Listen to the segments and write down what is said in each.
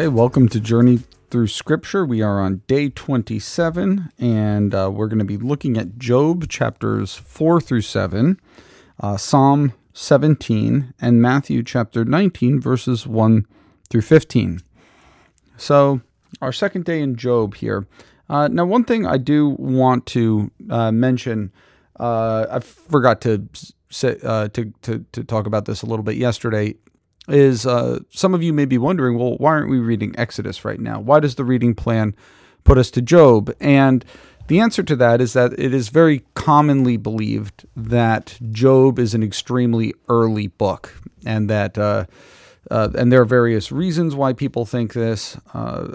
Okay, welcome to Journey Through Scripture. We are on day 27, and uh, we're going to be looking at Job chapters 4 through 7, uh, Psalm 17, and Matthew chapter 19, verses 1 through 15. So, our second day in Job here. Uh, now, one thing I do want to uh, mention, uh, I forgot to say, uh, to, to to talk about this a little bit yesterday is uh, some of you may be wondering, well, why aren't we reading Exodus right now? Why does the reading plan put us to Job? And the answer to that is that it is very commonly believed that Job is an extremely early book, and that uh, uh, and there are various reasons why people think this. Uh,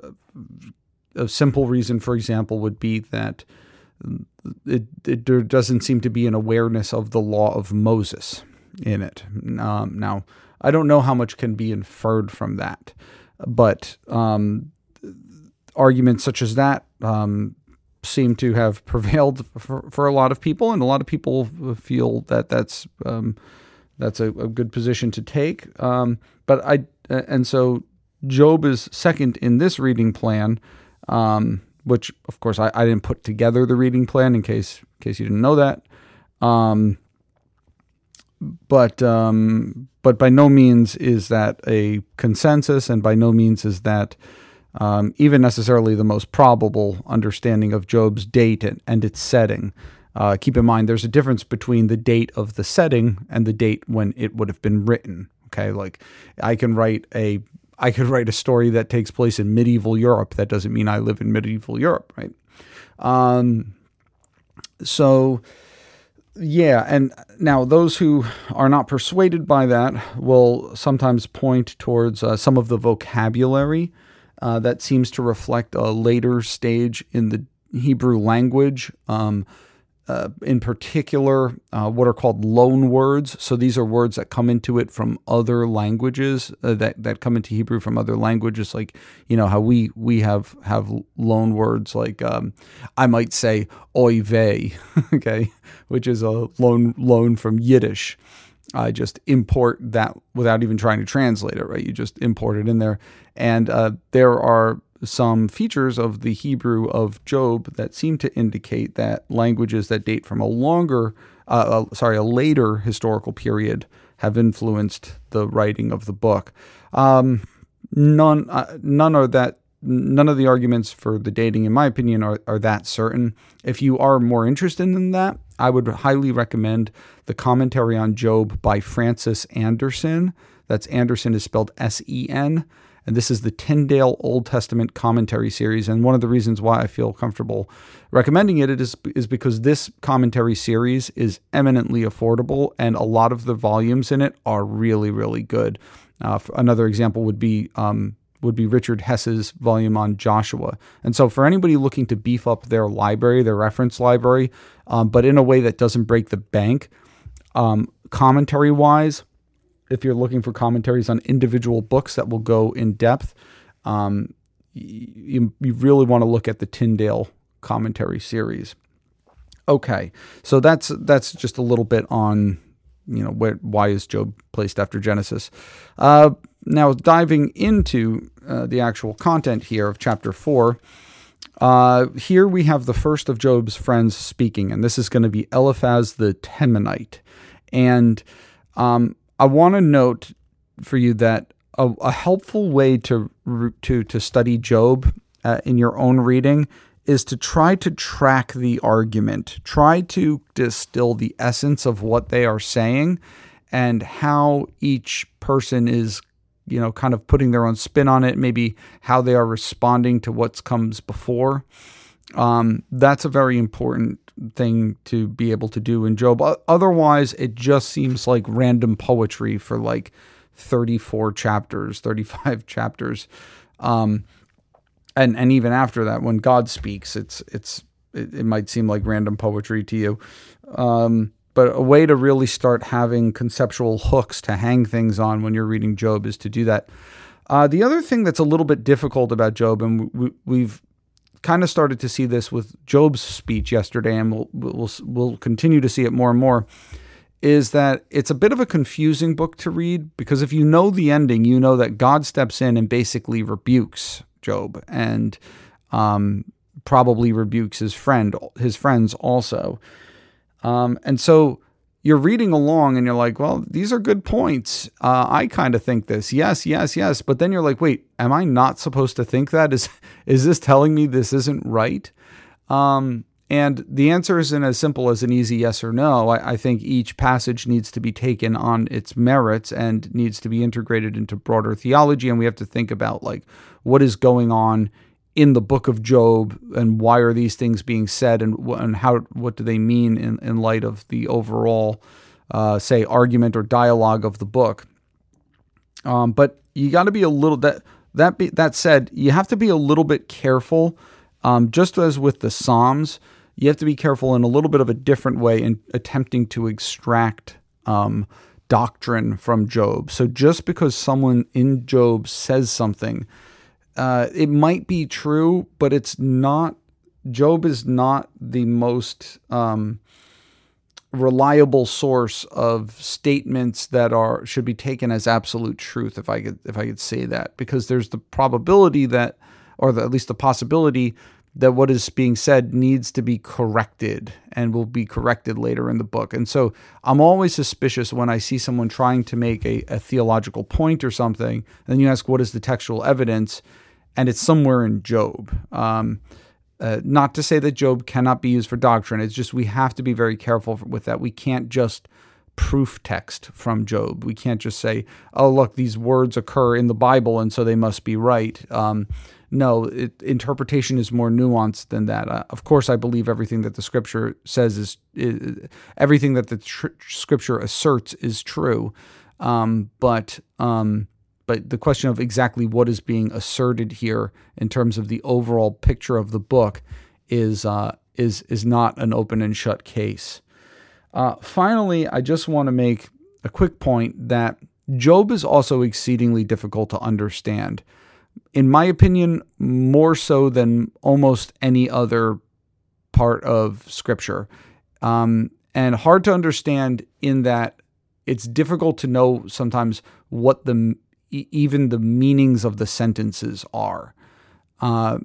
a simple reason, for example, would be that it, it, there doesn't seem to be an awareness of the law of Moses in it. Um, now I don't know how much can be inferred from that, but um, arguments such as that um, seem to have prevailed for, for, a lot of people, and a lot of people feel that that's um, that's a, a, good position to take. Um, but I and so Job is second in this reading plan, um, which of course I, I, didn't put together the reading plan in case in case you didn't know that. Um, but um, but by no means is that a consensus, and by no means is that um, even necessarily the most probable understanding of Job's date and, and its setting. Uh, keep in mind, there's a difference between the date of the setting and the date when it would have been written. Okay, like I can write a I could write a story that takes place in medieval Europe. That doesn't mean I live in medieval Europe, right? Um, so yeah, and now those who are not persuaded by that will sometimes point towards uh, some of the vocabulary uh, that seems to reflect a later stage in the Hebrew language. Um, uh, in particular, uh, what are called loan words. So these are words that come into it from other languages uh, that that come into Hebrew from other languages, like you know how we we have have loan words like um, I might say oy okay, which is a loan loan from Yiddish. I just import that without even trying to translate it, right? You just import it in there, and uh, there are some features of the Hebrew of Job that seem to indicate that languages that date from a longer, uh, uh, sorry, a later historical period have influenced the writing of the book. Um, none, uh, none are that. None of the arguments for the dating, in my opinion, are, are that certain. If you are more interested in that, I would highly recommend the commentary on Job by Francis Andersen. That's Andersen is spelled S E N and this is the Tyndale Old Testament Commentary Series. And one of the reasons why I feel comfortable recommending it is, is because this commentary series is eminently affordable, and a lot of the volumes in it are really, really good. Uh, another example would be um, would be Richard Hess's volume on Joshua. And so, for anybody looking to beef up their library, their reference library, um, but in a way that doesn't break the bank, um, commentary wise, if you're looking for commentaries on individual books that will go in depth, um, you, you really want to look at the Tyndale commentary series. Okay, so that's that's just a little bit on you know where, why is Job placed after Genesis. Uh, now diving into uh, the actual content here of chapter four. Uh, here we have the first of Job's friends speaking, and this is going to be Eliphaz the Temanite. And um, I want to note for you that a, a helpful way to to to study Job uh, in your own reading is to try to track the argument, try to distill the essence of what they are saying and how each person is you know kind of putting their own spin on it maybe how they are responding to what comes before um, that's a very important thing to be able to do in Job. Otherwise, it just seems like random poetry for like 34 chapters, 35 chapters. Um, and and even after that, when God speaks, it's it's it, it might seem like random poetry to you. Um, but a way to really start having conceptual hooks to hang things on when you're reading Job is to do that. Uh, the other thing that's a little bit difficult about Job, and we, we've kind of started to see this with Job's speech yesterday, and we'll, we'll, we'll continue to see it more and more, is that it's a bit of a confusing book to read because if you know the ending, you know that God steps in and basically rebukes Job and um, probably rebukes his friend, his friends also. Um, and so you're reading along and you're like, well, these are good points. Uh, I kind of think this. Yes, yes, yes. But then you're like, wait, am I not supposed to think that? Is is this telling me this isn't right? Um, and the answer isn't as simple as an easy yes or no. I, I, think each passage needs to be taken on its merits and needs to be integrated into broader theology. And we have to think about like what is going on in the book of Job and why are these things being said and and how what do they mean in, in light of the overall uh, say argument or dialogue of the book. Um, but you got to be a little that that be, that said, you have to be a little bit careful. Um, just as with the Psalms, you have to be careful in a little bit of a different way in attempting to extract um, doctrine from Job. So just because someone in Job says something, uh, it might be true, but it's not. Job is not the most um, reliable source of statements that are should be taken as absolute truth. If I could, if I could say that, because there's the probability that, or the, at least the possibility that what is being said needs to be corrected and will be corrected later in the book. And so I'm always suspicious when I see someone trying to make a, a theological point or something. And then you ask, what is the textual evidence? And it's somewhere in Job. Um, uh, not to say that Job cannot be used for doctrine. It's just we have to be very careful with that. We can't just proof text from Job. We can't just say, oh, look, these words occur in the Bible and so they must be right. Um, no, it, interpretation is more nuanced than that. Uh, of course, I believe everything that the scripture says is, is everything that the tr- scripture asserts is true. Um, but um, but the question of exactly what is being asserted here in terms of the overall picture of the book is uh, is is not an open and shut case. Uh, finally, I just want to make a quick point that Job is also exceedingly difficult to understand in my opinion, more so than almost any other part of Scripture. Um, and hard to understand in that it's difficult to know sometimes what the even the meanings of the sentences are. Uh,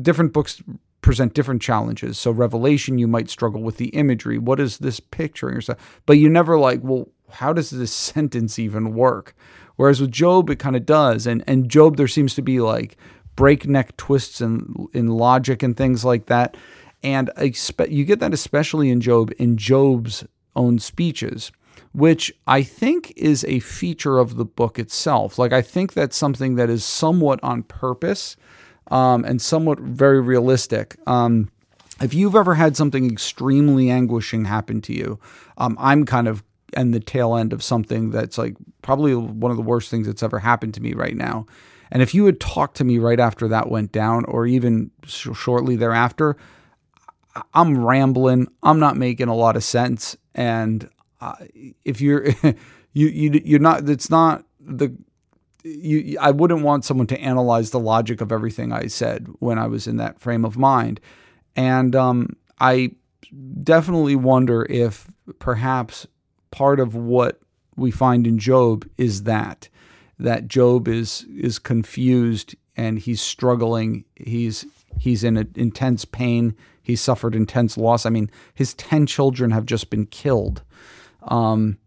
different books present different challenges. So Revelation, you might struggle with the imagery. What is this picturing or stuff? But you never like, well, how does this sentence even work? Whereas with Job, it kind of does. And and Job, there seems to be like breakneck twists in in logic and things like that. And you get that especially in Job in Job's own speeches, which I think is a feature of the book itself. Like I think that's something that is somewhat on purpose um, and somewhat very realistic. Um, if you've ever had something extremely anguishing happen to you, um, I'm kind of and the tail end of something that's like probably one of the worst things that's ever happened to me right now. And if you had talked to me right after that went down, or even sh- shortly thereafter, I'm rambling. I'm not making a lot of sense. And if you're you you you're not, it's not the you. I wouldn't want someone to analyze the logic of everything I said when I was in that frame of mind. And um, I definitely wonder if perhaps part of what we find in Job is that that Job is is confused and he's struggling. He's he's in intense pain. He's suffered intense loss. I mean, his ten children have just been killed. Um,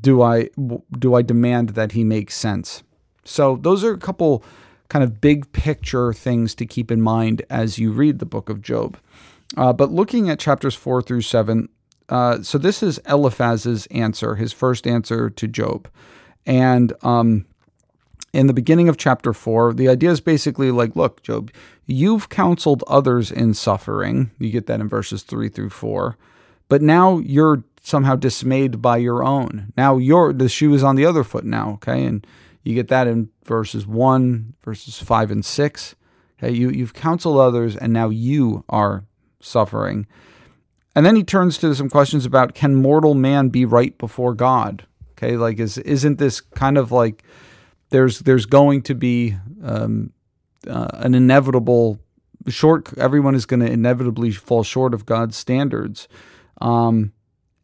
do I do I demand that he makes sense? So those are a couple kind of big picture things to keep in mind as you read the book of Job. Uh, but looking at chapters four through seven, uh, so this is Eliphaz's answer, his first answer to Job. And um, in the beginning of chapter four, the idea is basically like, look, Job, you've counseled others in suffering. You get that in verses three through four. But now you're somehow dismayed by your own. Now your the shoe is on the other foot now, okay? And you get that in verses one, verses five and six. Okay, you, you've counseled others and now you are suffering. And then he turns to some questions about can mortal man be right before God? Okay, like is isn't this kind of like there's there's going to be um, uh, an inevitable short. Everyone is going to inevitably fall short of God's standards, um,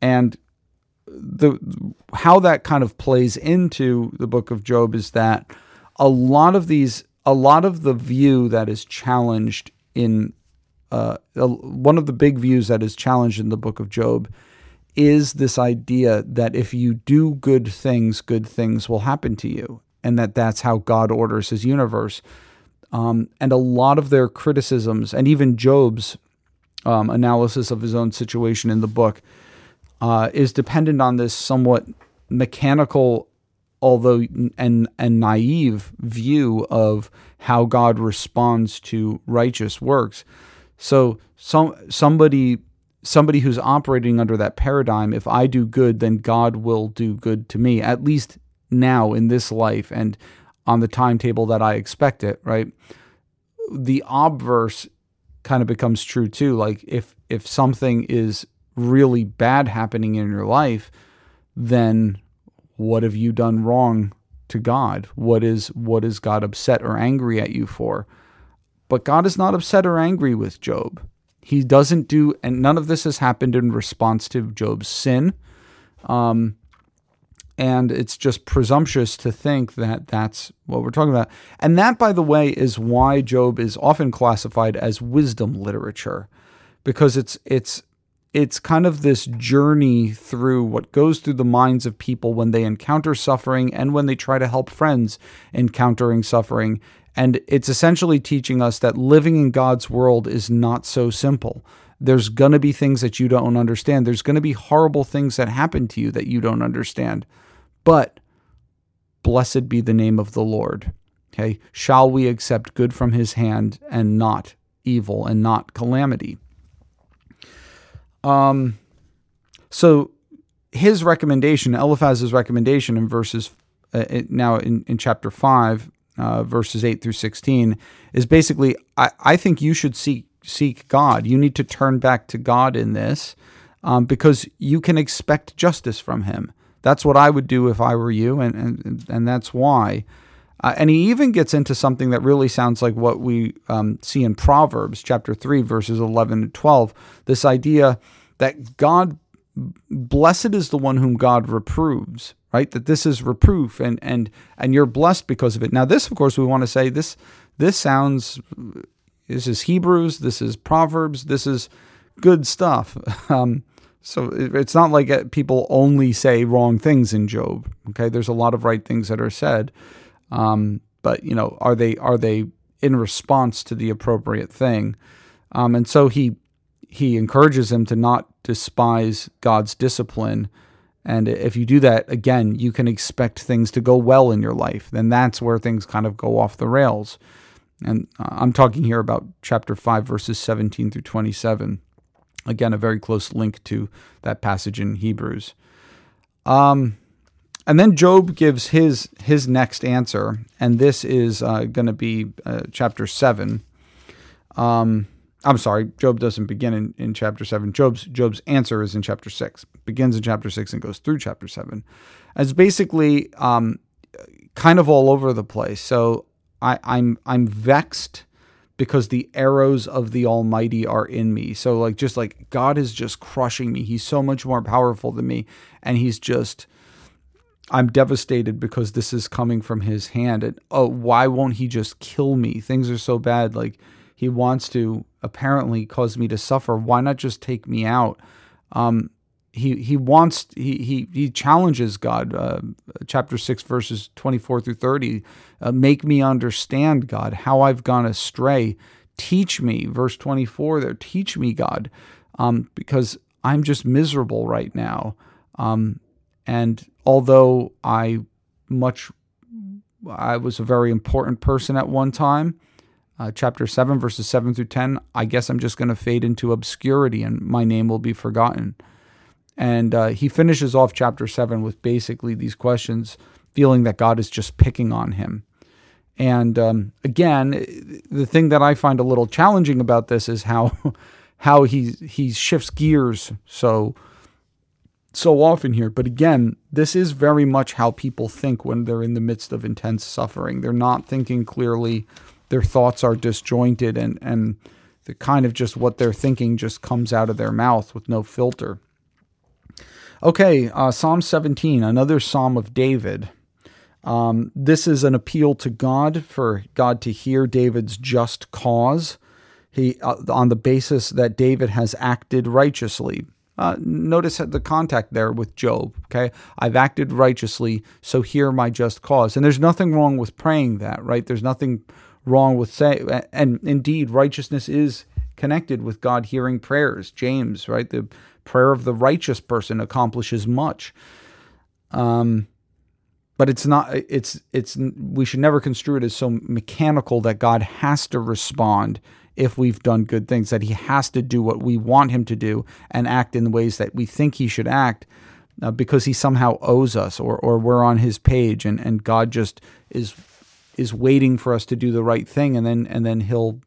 and the how that kind of plays into the book of Job is that a lot of these a lot of the view that is challenged in uh, one of the big views that is challenged in the book of Job is this idea that if you do good things, good things will happen to you, and that that's how God orders his universe. Um, and a lot of their criticisms, and even Job's um, analysis of his own situation in the book, uh, is dependent on this somewhat mechanical, although and and naive view of how God responds to righteous works. So some somebody somebody who's operating under that paradigm, if I do good, then God will do good to me, at least now in this life and on the timetable that I expect it, right? The obverse kind of becomes true too. Like if if something is really bad happening in your life, then what have you done wrong to God? What is what is God upset or angry at you for? But God is not upset or angry with Job. He doesn't do, and none of this has happened in response to Job's sin. Um, and it's just presumptuous to think that that's what we're talking about. And that, by the way, is why Job is often classified as wisdom literature, because it's it's it's kind of this journey through what goes through the minds of people when they encounter suffering and when they try to help friends encountering suffering. And it's essentially teaching us that living in God's world is not so simple. There's going to be things that you don't understand. There's going to be horrible things that happen to you that you don't understand. But blessed be the name of the Lord. Okay. Shall we accept good from his hand and not evil and not calamity? Um, so his recommendation, Eliphaz's recommendation in verses uh, now in, in chapter 5, uh, verses 8 through 16, is basically I, I think you should seek seek God. You need to turn back to God in this um, because you can expect justice from Him. That's what I would do if I were you, and and, and that's why. Uh, and he even gets into something that really sounds like what we um, see in Proverbs chapter 3, verses 11 to 12. This idea that God, blessed is the one whom God reproves, right? That this is reproof and, and, and you're blessed because of it. Now, this, of course, we want to say this, this sounds, this is Hebrews, this is Proverbs, this is good stuff. Um, so it's not like uh, people only say wrong things in Job. Okay, there's a lot of right things that are said. Um, but you know, are they are they in response to the appropriate thing? Um, and so he he encourages him to not despise God's discipline. And if you do that, again, you can expect things to go well in your life. Then that's where things kind of go off the rails. And uh, I'm talking here about chapter 5, verses 17 through 27. Again, a very close link to that passage in Hebrews. Um, and then Job gives his his next answer, and this is uh, going to be uh, chapter seven. Um, I'm sorry, Job doesn't begin in, in chapter seven. Job's Job's answer is in chapter six. Begins in chapter six and goes through chapter seven. It's basically um, kind of all over the place. So I, I'm I'm vexed because the arrows of the Almighty are in me. So like just like God is just crushing me. He's so much more powerful than me, and He's just I'm devastated because this is coming from his hand. And oh, why won't he just kill me? Things are so bad. Like he wants to apparently cause me to suffer. Why not just take me out? Um, he he wants he he he challenges God. Uh, chapter six, verses twenty four through thirty. Uh, Make me understand, God, how I've gone astray. Teach me, verse twenty four. There, teach me, God, um, because I'm just miserable right now. Um, and although I much I was a very important person at one time, uh, chapter 7, verses 7 through 10, I guess I'm just going to fade into obscurity and my name will be forgotten. And uh, he finishes off chapter 7 with basically these questions, feeling that God is just picking on him. And um, again, the thing that I find a little challenging about this is how how he he shifts gears so so often here. But again, this is very much how people think when they're in the midst of intense suffering. They're not thinking clearly. Their thoughts are disjointed and, and the kind of just what they're thinking just comes out of their mouth with no filter. Okay, uh, Psalm 17, another Psalm of David. Um, this is an appeal to God for God to hear David's just cause. He, uh, on the basis that David has acted righteously. Uh, notice the contact there with Job. Okay, I've acted righteously, so hear my just cause. And there's nothing wrong with praying that, right? There's nothing wrong with saying, and indeed, righteousness is connected with God hearing prayers. James, right? The prayer of the righteous person accomplishes much. Um, but it's not. It's it's. We should never construe it as so mechanical that God has to respond if we've done good things, that he has to do what we want him to do and act in the ways that we think he should act uh, because he somehow owes us or, or we're on his page and, and God just is is waiting for us to do the right thing and then and then he'll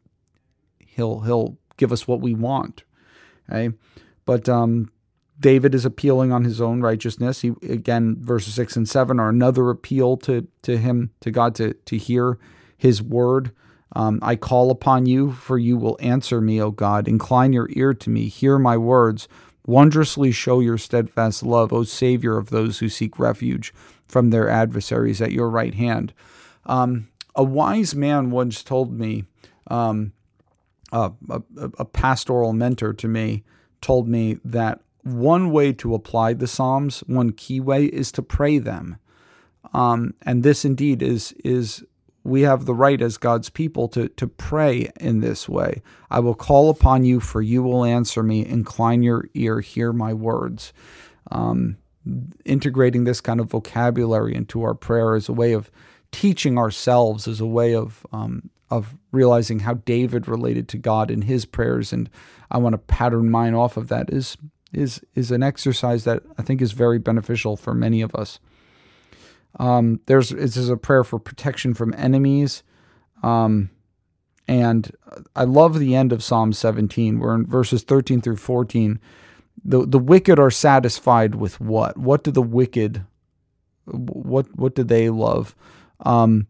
he'll he'll give us what we want. Okay? But um David is appealing on his own righteousness. He again verses 6 and 7 are another appeal to to him to God to to hear his word um, I call upon you, for you will answer me, O God. Incline your ear to me, hear my words. Wondrously show your steadfast love, O Savior of those who seek refuge from their adversaries at your right hand. Um, a wise man once told me, um, a, a, a pastoral mentor to me, told me that one way to apply the Psalms, one key way, is to pray them. Um, and this indeed is is we have the right as God's people to, to pray in this way. I will call upon you, for you will answer me. Incline your ear, hear my words. Um, integrating this kind of vocabulary into our prayer is a way of teaching ourselves, as a way of um, of realizing how David related to God in his prayers, and I want to pattern mine off of that. is is is an exercise that I think is very beneficial for many of us. Um, there's this is a prayer for protection from enemies. Um, and I love the end of Psalm 17, where in verses 13 through 14, the, the wicked are satisfied with what? What do the wicked, what what do they love? Um,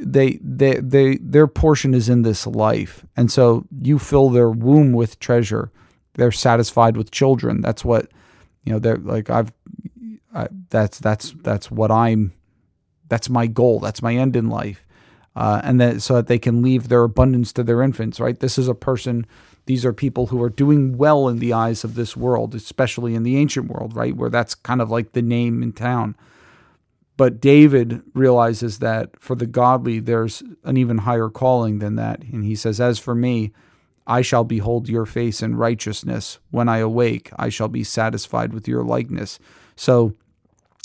they they they their portion is in this life, and so you fill their womb with treasure. They're satisfied with children. That's what you know. They're like I've. I, that's that's that's what I'm that's my goal. That's my end in life. Uh, and that so that they can leave their abundance to their infants, right? This is a person, these are people who are doing well in the eyes of this world, especially in the ancient world, right? Where that's kind of like the name in town. But David realizes that for the godly, there's an even higher calling than that. And he says, As for me, I shall behold your face in righteousness. When I awake, I shall be satisfied with your likeness. So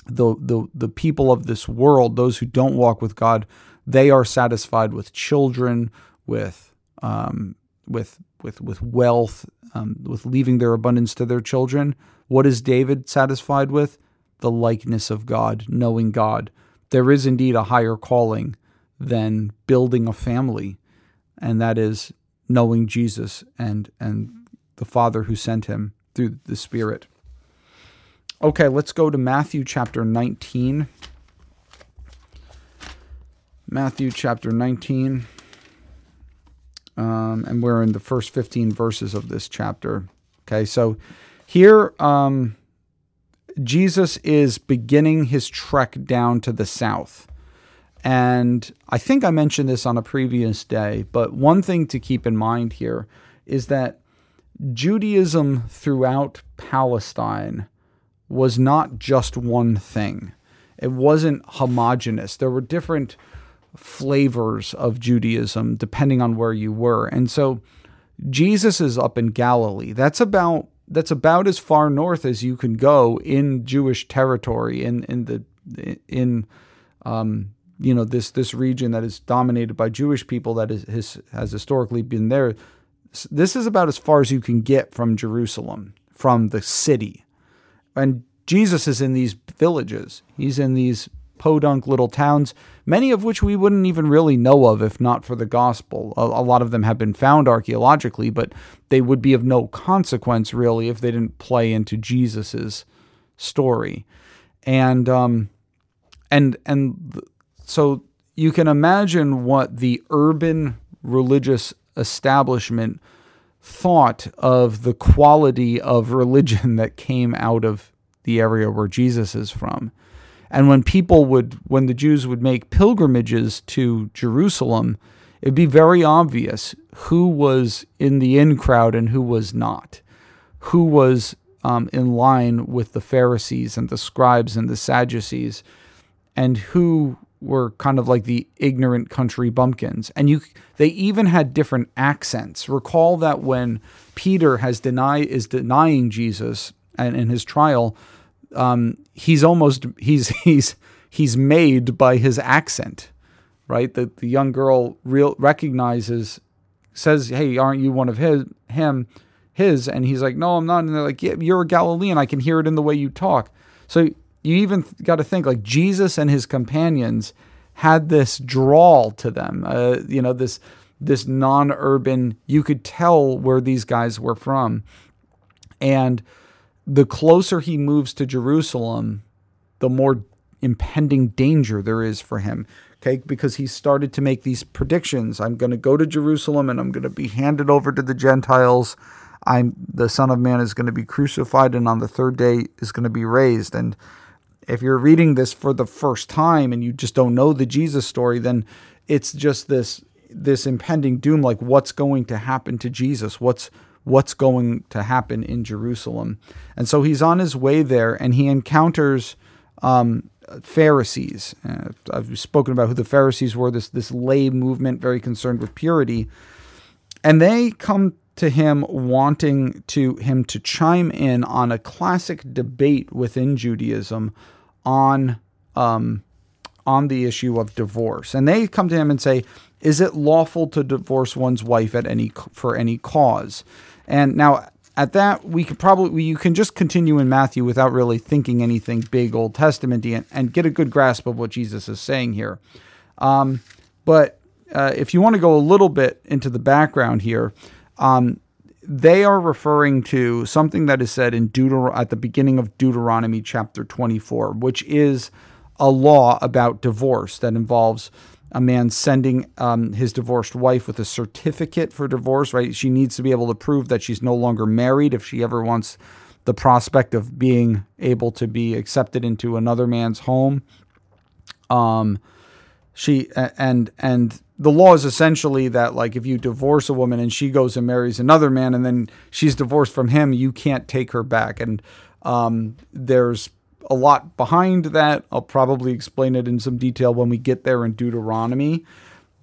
the, the, the people of this world, those who don't walk with God, they are satisfied with children, with um, with with with wealth, um, with leaving their abundance to their children. What is David satisfied with? The likeness of God, knowing God. There is indeed a higher calling than building a family, and that is knowing Jesus and and the Father who sent him through the Spirit. Okay, let's go to Matthew chapter 19. Matthew chapter 19. Um, and we're in the first 15 verses of this chapter. Okay, so here um, Jesus is beginning his trek down to the south. And I think I mentioned this on a previous day, but one thing to keep in mind here is that Judaism throughout Palestine was not just one thing. It wasn't homogenous. There were different flavors of Judaism depending on where you were. And so Jesus is up in Galilee. That's about that's about as far north as you can go in Jewish territory in in the in um, you know this this region that is dominated by Jewish people that is has, has historically been there. This is about as far as you can get from Jerusalem, from the city. And Jesus is in these villages, he's in these podunk little towns, many of which we wouldn't even really know of if not for the gospel. A, a, lot of them have been found archaeologically, but they would be of no consequence really if they didn't play into Jesus's story. And um, and and so you can imagine what the urban religious establishment thought of the quality of religion that came out of the area where Jesus is from. And when people would, when the Jews would make pilgrimages to Jerusalem, it'd be very obvious who was in the in crowd and who was not, who was um, in line with the Pharisees and the scribes and the Sadducees, and who were kind of like the ignorant country bumpkins. And you, they even had different accents. Recall that when Peter has deny is denying Jesus and in his trial, um, he's almost he's he's he's made by his accent, right? The the young girl real recognizes, says, "Hey, aren't you one of his him?" His and he's like, "No, I'm not." And they're like, "Yeah, you're a Galilean. I can hear it in the way you talk." So you even got to think like Jesus and his companions had this drawl to them. Uh, you know this this non-urban. You could tell where these guys were from, and the closer he moves to Jerusalem, the more impending danger there is for him. Okay, because he started to make these predictions. I'm going to go to Jerusalem and I'm going to be handed over to the Gentiles. I'm the Son of Man is going to be crucified and on the third day is going to be raised. And if you're reading this for the first time and you just don't know the Jesus story, then it's just this this impending doom like what's going to happen to Jesus? What's what's going to happen in Jerusalem. And so he's on his way there and he encounters um, Pharisees. Uh, I've spoken about who the Pharisees were, this, this lay movement, very concerned with purity. And they come to him wanting to him to chime in on a classic debate within Judaism on um, on the issue of divorce. And they come to him and say, "Is it lawful to divorce one's wife at any for any cause?" And now at that, we could probably you can just continue in Matthew without really thinking anything big Old Testament and, and get a good grasp of what Jesus is saying here. Um, but uh, if you want to go a little bit into the background here, um, they are referring to something that is said in Deuter- at the beginning of Deuteronomy chapter 24, which is a law about divorce that involves a man sending um, his divorced wife with a certificate for divorce, right? She needs to be able to prove that she's no longer married if she ever wants the prospect of being able to be accepted into another man's home. Um, she and and the law is essentially that like if you divorce a woman and she goes and marries another man and then she's divorced from him, you can't take her back. And um, there's a lot behind that. I'll probably explain it in some detail when we get there in Deuteronomy.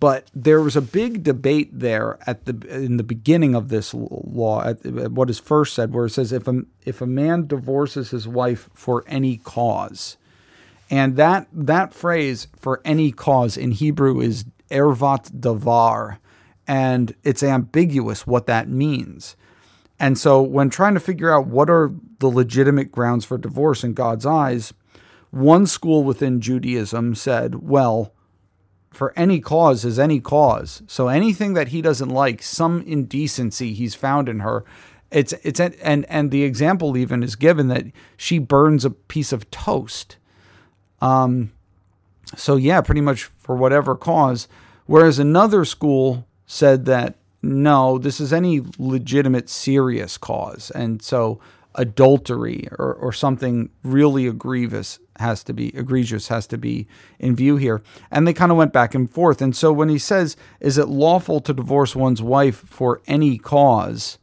But there was a big debate there at the in the beginning of this law, at, at what is first said, where it says if a if a man divorces his wife for any cause, and that that phrase for any cause in Hebrew is ervat davar, and it's ambiguous what that means. And so, when trying to figure out what are the legitimate grounds for divorce in God's eyes, one school within Judaism said, well, for any cause is any cause. So anything that he doesn't like, some indecency he's found in her, it's it's and and the example even is given that she burns a piece of toast. Um, so yeah, pretty much for whatever cause. Whereas another school said that no, this is any legitimate serious cause. And so adultery or, or something really egregious has to be egregious has to be in view here. And they kind of went back and forth. And so when he says, is it lawful to divorce one's wife for any cause?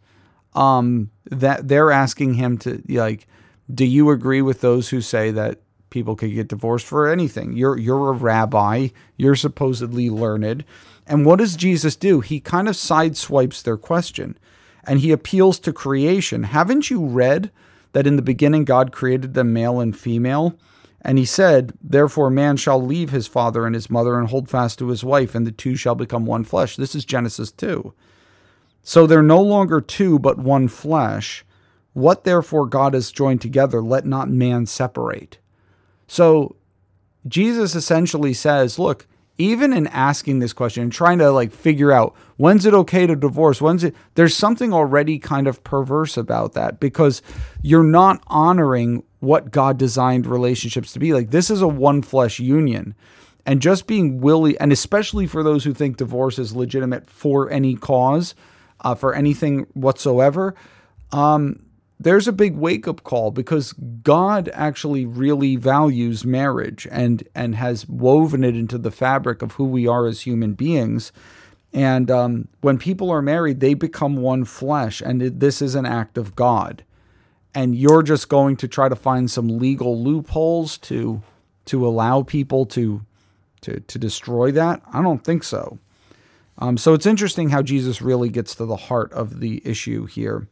Um, that they're asking him to like, do you agree with those who say that people could get divorced for anything? You're you're a rabbi, you're supposedly learned. And what does Jesus do? He kind of sideswipes their question and he appeals to creation. Haven't you read that in the beginning God created them male and female? And he said, Therefore, man shall leave his father and his mother and hold fast to his wife, and the two shall become one flesh. This is Genesis 2. So they're no longer two, but one flesh. What therefore God has joined together, let not man separate. So Jesus essentially says, Look, even in asking this question and trying to like figure out when's it okay to divorce? When's it there's something already kind of perverse about that because you're not honoring what god designed relationships to be. Like this is a one flesh union. And just being willing and especially for those who think divorce is legitimate for any cause uh, for anything whatsoever um, there's a big wake up call because God actually really values marriage and and has woven it into the fabric of who we are as human beings. And um, when people are married, they become one flesh, and it, this is an act of God. And you're just going to try to find some legal loopholes to to allow people to to to destroy that. I don't think so. Um, so it's interesting how Jesus really gets to the heart of the issue here.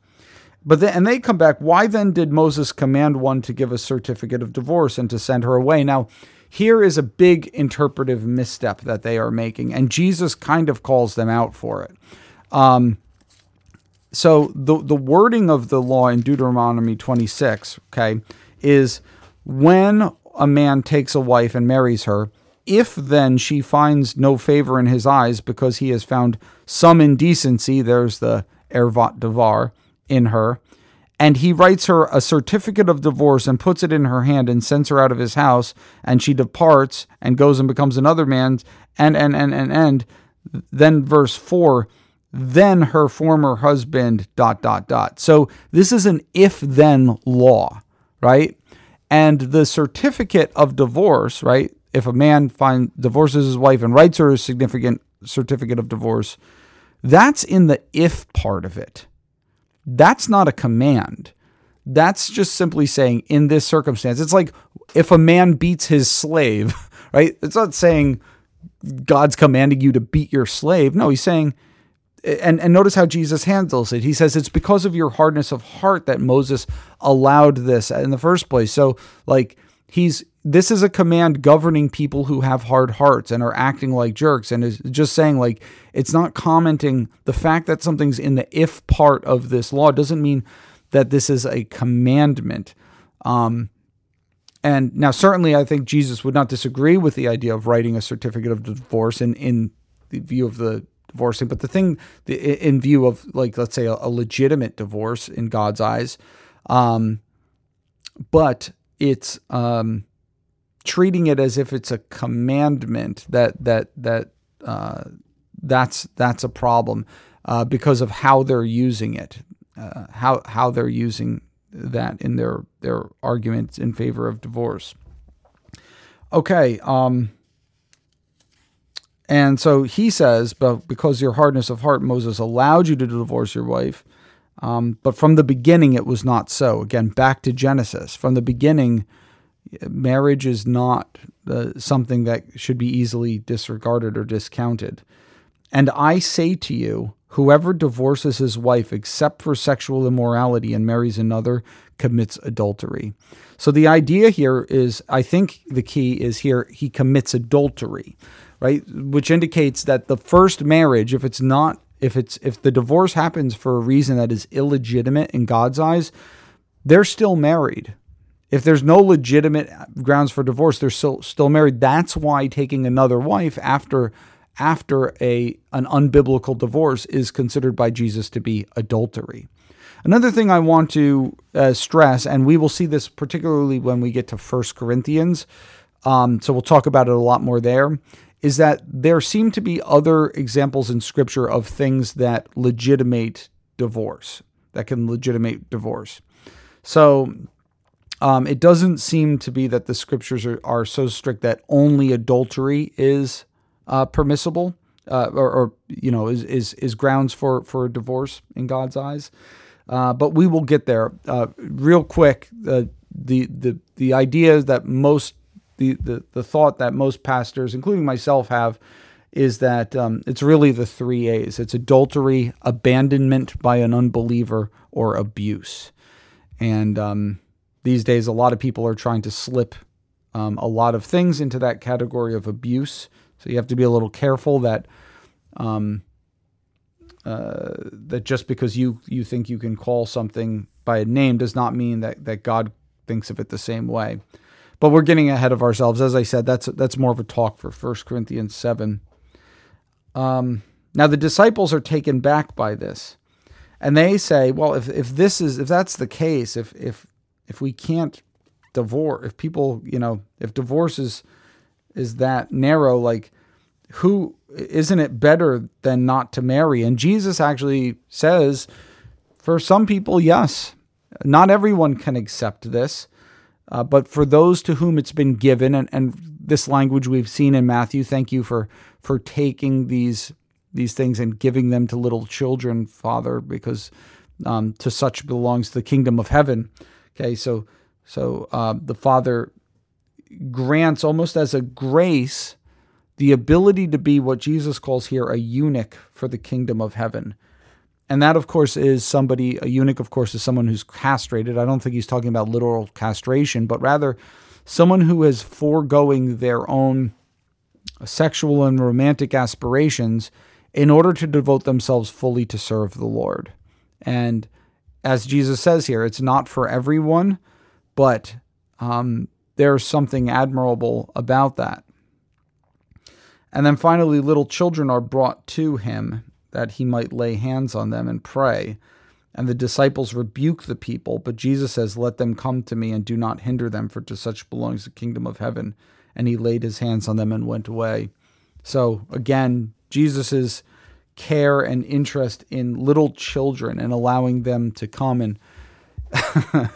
But then, and they come back. Why then did Moses command one to give a certificate of divorce and to send her away? Now, here is a big interpretive misstep that they are making, and Jesus kind of calls them out for it. Um, so the the wording of the law in Deuteronomy 26, okay, is when a man takes a wife and marries her, if then she finds no favor in his eyes because he has found some indecency, there's the ervat devar, in her, and he writes her a certificate of divorce and puts it in her hand and sends her out of his house, and she departs and goes and becomes another man's, and, and, and, and, and, then verse 4 then her former husband dot dot dot. So this is an if then law right? And the certificate of divorce right? If a man find divorces his wife and writes her a significant certificate of divorce, that's in the if part of it. That's not a command. That's just simply saying in this circumstance. It's like if a man beats his slave, right? It's not saying God's commanding you to beat your slave. No, he's saying and, and notice how Jesus handles it. He says it's because of your hardness of heart that Moses allowed this in the first place. So like he's this is a command governing people who have hard hearts and are acting like jerks and is just saying like it's not commenting the fact that something's in the if part of this law doesn't mean that this is a commandment. Um, and now certainly i think jesus would not disagree with the idea of writing a certificate of divorce in in the view of the divorcing but the thing in view of like let's say a, a legitimate divorce in god's eyes. Um, but it's um, treating it as if it's a commandment that that that uh, that's that's a problem uh, because of how they're using it, uh, how how they're using that in their their arguments in favor of divorce. Okay, um, and so he says, but because your hardness of heart, Moses allowed you to divorce your wife. Um, but from the beginning, it was not so. Again, back to Genesis. From the beginning, marriage is not uh, something that should be easily disregarded or discounted. And I say to you, whoever divorces his wife except for sexual immorality and marries another commits adultery. So the idea here is I think the key is here he commits adultery, right? Which indicates that the first marriage, if it's not if it's if the divorce happens for a reason that is illegitimate in God's eyes, they're still married. If there's no legitimate grounds for divorce, they're still still married. That's why taking another wife after after a an unbiblical divorce is considered by Jesus to be adultery. Another thing I want to uh, stress, and we will see this particularly when we get to First Corinthians, um, so we'll talk about it a lot more there, is that there seem to be other examples in Scripture of things that legitimate divorce, that can legitimate divorce. So um, it doesn't seem to be that the Scriptures are, are so strict that only adultery is uh, permissible. Uh, or, or, you know is, is is grounds for for a divorce in God's eyes, uh, but we will get there uh, real quick. the the the idea that most the, the, the thought that most pastors, including myself, have is that um, it's really the three A's it's adultery, abandonment by an unbeliever, or abuse. And um, these days, a lot of people are trying to slip um, a lot of things into that category of abuse. So you have to be a little careful that. Um, uh, that just because you you think you can call something by a name does not mean that that God thinks of it the same way. But we're getting ahead of ourselves. As I said, that's that's more of a talk for 1 Corinthians 7. Um, now the disciples are taken back by this. And they say, well, if, if this is if that's the case, if if if we can't divorce if people, you know, if divorce is is that narrow, like who isn't it better than not to marry? And Jesus actually says, for some people, yes. Not everyone can accept this, uh, but for those to whom it's been given, and, and this language we've seen in Matthew, thank you for for taking these these things and giving them to little children, Father, because um, to such belongs the kingdom of heaven. Okay, so so uh, the Father grants almost as a grace the ability to be what Jesus calls here a eunuch for the kingdom of heaven. And that, of course, is somebody, a eunuch, of course, is someone who's castrated. I don't think he's talking about literal castration, but rather someone who is foregoing their own sexual and romantic aspirations in order to devote themselves fully to serve the Lord. And as Jesus says here, it's not for everyone, but um, there's something admirable about that. And then finally, little children are brought to him that he might lay hands on them and pray. And the disciples rebuke the people, but Jesus says, Let them come to me and do not hinder them, for to such belongs the kingdom of heaven. And he laid his hands on them and went away. So again, Jesus' care and interest in little children and allowing them to come and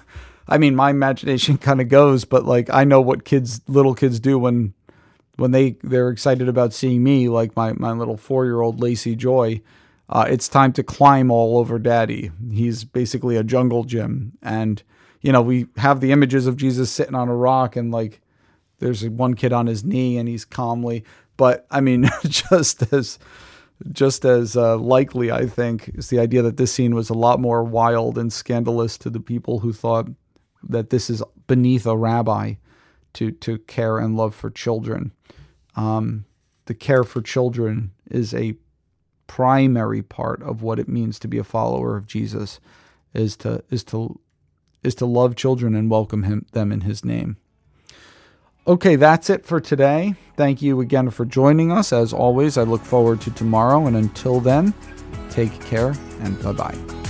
I mean my imagination kind of goes, but like I know what kids little kids do when when they they're excited about seeing me, like my my little four year old Lacey Joy. Uh, it's time to climb all over Daddy. He's basically a jungle gym, and you know we have the images of Jesus sitting on a rock, and like there's one kid on his knee, and he's calmly. But I mean, just as just as uh, likely, I think, is the idea that this scene was a lot more wild and scandalous to the people who thought that this is beneath a rabbi to to care and love for children. Um, the care for children is a primary part of what it means to be a follower of Jesus, is to is to is to love children and welcome him them in His name. Okay, that's it for today. Thank you again for joining us. As always, I look forward to tomorrow, and until then, take care and bye bye.